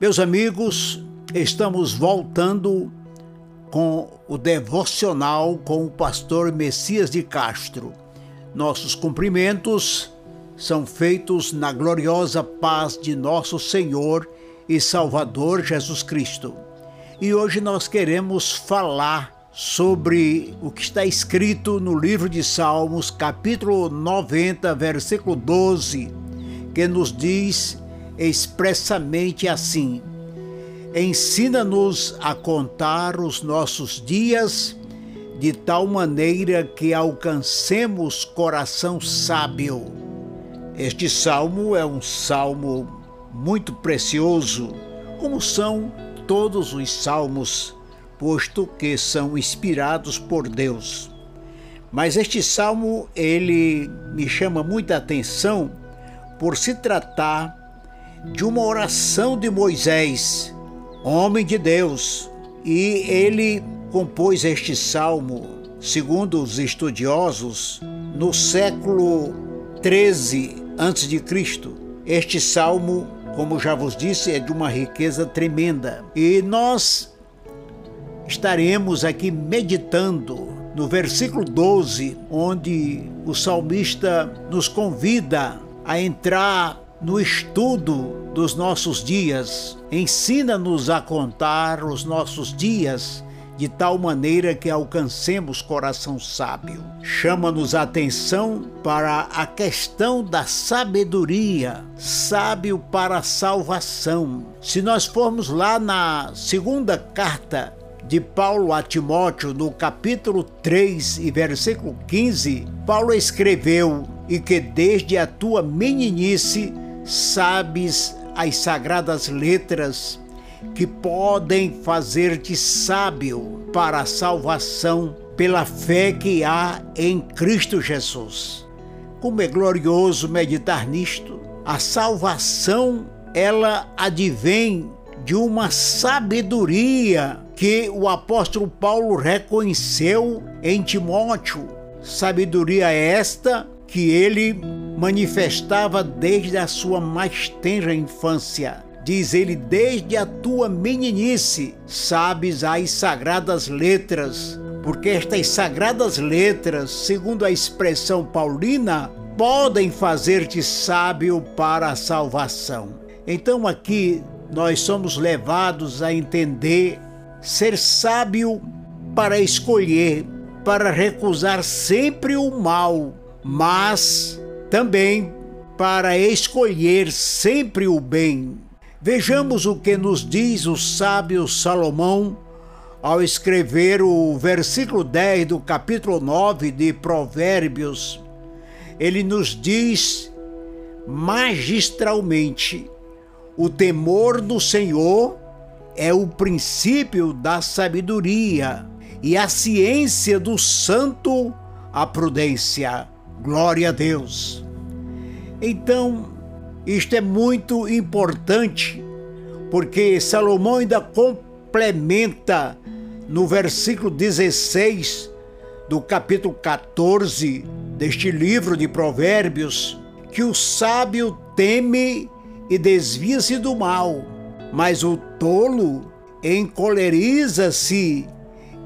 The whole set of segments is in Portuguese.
Meus amigos, estamos voltando com o devocional com o pastor Messias de Castro. Nossos cumprimentos são feitos na gloriosa paz de nosso Senhor e Salvador Jesus Cristo. E hoje nós queremos falar sobre o que está escrito no livro de Salmos, capítulo 90, versículo 12, que nos diz expressamente assim: Ensina-nos a contar os nossos dias de tal maneira que alcancemos coração sábio. Este salmo é um salmo muito precioso, como são todos os salmos, posto que são inspirados por Deus. Mas este salmo ele me chama muita atenção por se tratar de uma oração de Moisés, homem de Deus, e ele compôs este salmo, segundo os estudiosos, no século 13 a.C. Este salmo, como já vos disse, é de uma riqueza tremenda. E nós estaremos aqui meditando no versículo 12, onde o salmista nos convida a entrar no estudo dos nossos dias. Ensina-nos a contar os nossos dias de tal maneira que alcancemos coração sábio. Chama-nos a atenção para a questão da sabedoria, sábio para a salvação. Se nós formos lá na segunda carta de Paulo a Timóteo, no capítulo 3 e versículo 15, Paulo escreveu: E que desde a tua meninice sabes as sagradas letras que podem fazer-te sábio para a salvação pela fé que há em Cristo Jesus. Como é glorioso meditar nisto. A salvação, ela advém de uma sabedoria que o apóstolo Paulo reconheceu em Timóteo. Sabedoria esta que ele manifestava desde a sua mais tenra infância. Diz ele: Desde a tua meninice sabes as sagradas letras, porque estas sagradas letras, segundo a expressão paulina, podem fazer-te sábio para a salvação. Então aqui nós somos levados a entender ser sábio para escolher, para recusar sempre o mal mas também para escolher sempre o bem. Vejamos o que nos diz o sábio Salomão ao escrever o versículo 10 do capítulo 9 de Provérbios. Ele nos diz magistralmente: o temor do Senhor é o princípio da sabedoria, e a ciência do santo, a prudência. Glória a Deus. Então, isto é muito importante, porque Salomão ainda complementa no versículo 16 do capítulo 14 deste livro de Provérbios, que o sábio teme e desvia-se do mal, mas o tolo encoleriza-se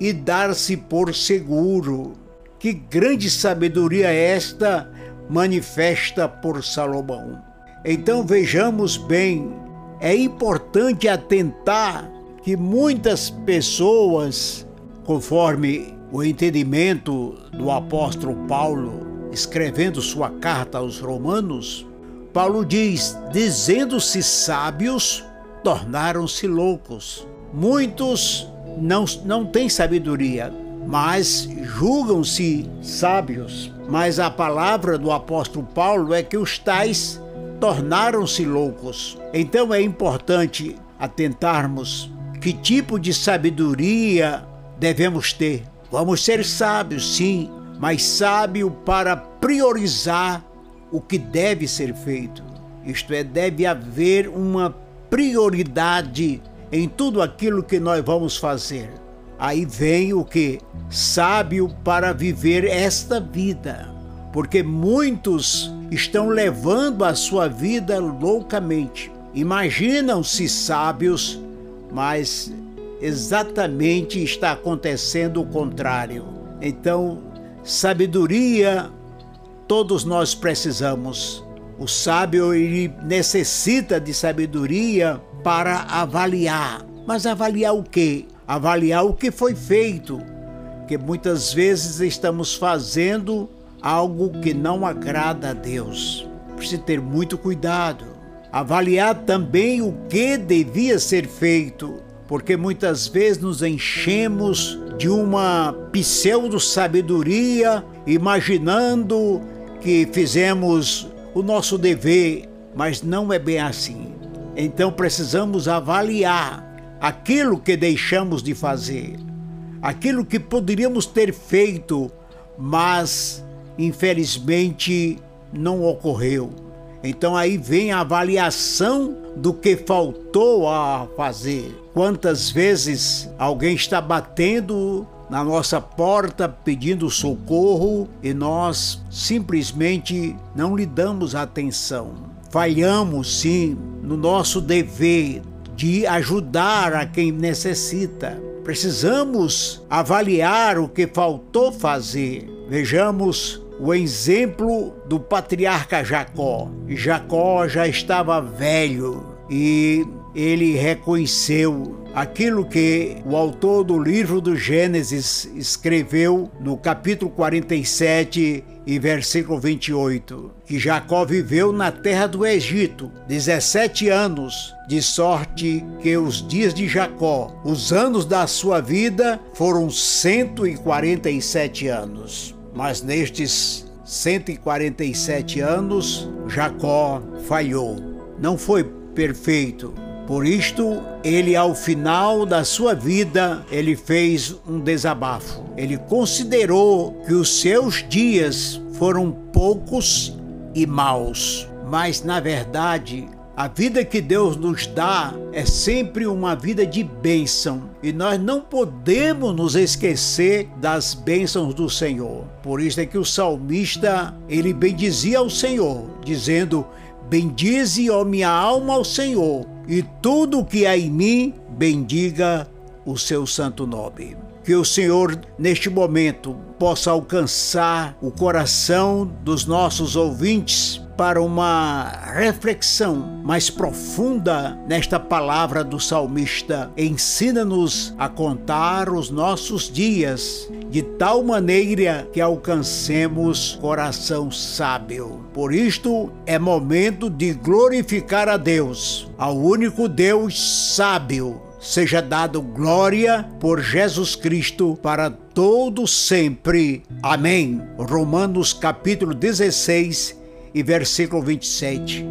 e dar-se por seguro. Que grande sabedoria é esta manifesta por Salomão. Então vejamos bem, é importante atentar que muitas pessoas, conforme o entendimento do apóstolo Paulo, escrevendo sua carta aos Romanos, Paulo diz: dizendo-se sábios, tornaram-se loucos. Muitos não, não têm sabedoria, mas julgam-se sábios. Mas a palavra do apóstolo Paulo é que os tais tornaram-se loucos. Então é importante atentarmos que tipo de sabedoria devemos ter. Vamos ser sábios, sim, mas sábio para priorizar o que deve ser feito. Isto é, deve haver uma prioridade em tudo aquilo que nós vamos fazer. Aí vem o que? Sábio para viver esta vida. Porque muitos estão levando a sua vida loucamente. imaginam-se sábios, mas exatamente está acontecendo o contrário. Então, sabedoria todos nós precisamos. O sábio ele necessita de sabedoria para avaliar. Mas avaliar o quê? Avaliar o que foi feito. Que muitas vezes estamos fazendo algo que não agrada a Deus. Precisa ter muito cuidado. Avaliar também o que devia ser feito, porque muitas vezes nos enchemos de uma pseudo-sabedoria, imaginando que fizemos o nosso dever, mas não é bem assim. Então precisamos avaliar aquilo que deixamos de fazer, aquilo que poderíamos ter feito, mas infelizmente não ocorreu. Então aí vem a avaliação do que faltou a fazer. Quantas vezes alguém está batendo na nossa porta pedindo socorro e nós simplesmente não lhe damos atenção. Falhamos sim no nosso dever de ajudar a quem necessita. Precisamos avaliar o que faltou fazer. Vejamos o exemplo do patriarca Jacó. Jacó já estava velho e ele reconheceu aquilo que o autor do livro do Gênesis escreveu no capítulo 47 e versículo 28, que Jacó viveu na terra do Egito 17 anos, de sorte que os dias de Jacó, os anos da sua vida, foram 147 anos. Mas nestes 147 anos, Jacó falhou. Não foi perfeito, por isto, ele ao final da sua vida, ele fez um desabafo. Ele considerou que os seus dias foram poucos e maus, mas na verdade, a vida que Deus nos dá é sempre uma vida de bênção e nós não podemos nos esquecer das bênçãos do Senhor. Por isso é que o salmista ele bendizia ao Senhor, dizendo: Bendize, ó minha alma, ao Senhor, e tudo o que há em mim, bendiga o seu santo nome. Que o Senhor, neste momento, possa alcançar o coração dos nossos ouvintes para uma reflexão mais profunda nesta palavra do salmista. Ensina-nos a contar os nossos dias de tal maneira que alcancemos coração sábio. Por isto é momento de glorificar a Deus, ao único Deus sábio. Seja dado glória por Jesus Cristo para todo sempre. Amém. Romanos capítulo 16 e versículo 27.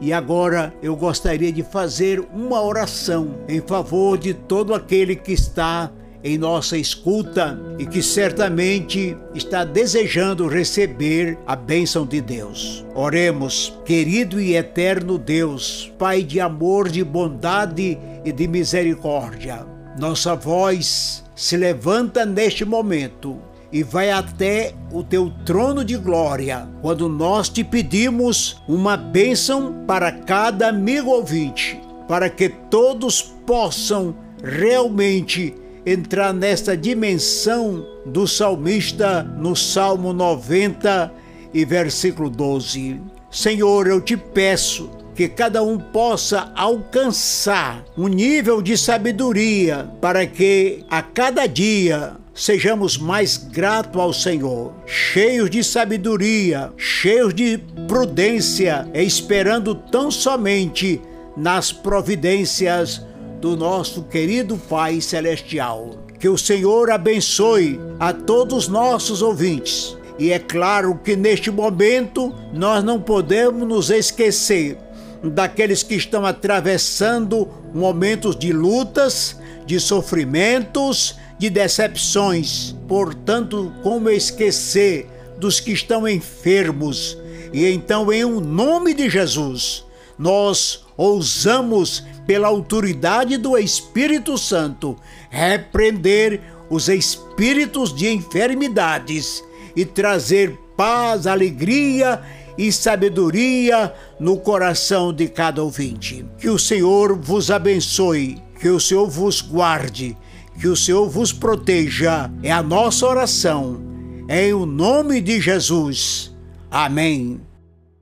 E agora eu gostaria de fazer uma oração em favor de todo aquele que está em nossa escuta e que certamente está desejando receber a bênção de Deus. Oremos, querido e eterno Deus, Pai de amor, de bondade e de misericórdia. Nossa voz se levanta neste momento e vai até o teu trono de glória, quando nós te pedimos uma bênção para cada amigo ouvinte, para que todos possam realmente entrar nesta dimensão do salmista no Salmo 90 e versículo 12. Senhor, eu te peço que cada um possa alcançar um nível de sabedoria para que a cada dia sejamos mais gratos ao Senhor, cheios de sabedoria, cheios de prudência, esperando tão somente nas providências do nosso querido Pai Celestial. Que o Senhor abençoe a todos nossos ouvintes. E é claro que neste momento nós não podemos nos esquecer daqueles que estão atravessando momentos de lutas, de sofrimentos, de decepções. Portanto, como esquecer dos que estão enfermos? E então, em um nome de Jesus, nós ousamos, pela autoridade do Espírito Santo, repreender os espíritos de enfermidades e trazer paz, alegria e sabedoria no coração de cada ouvinte. Que o Senhor vos abençoe, que o Senhor vos guarde, que o Senhor vos proteja. É a nossa oração. Em o nome de Jesus. Amém.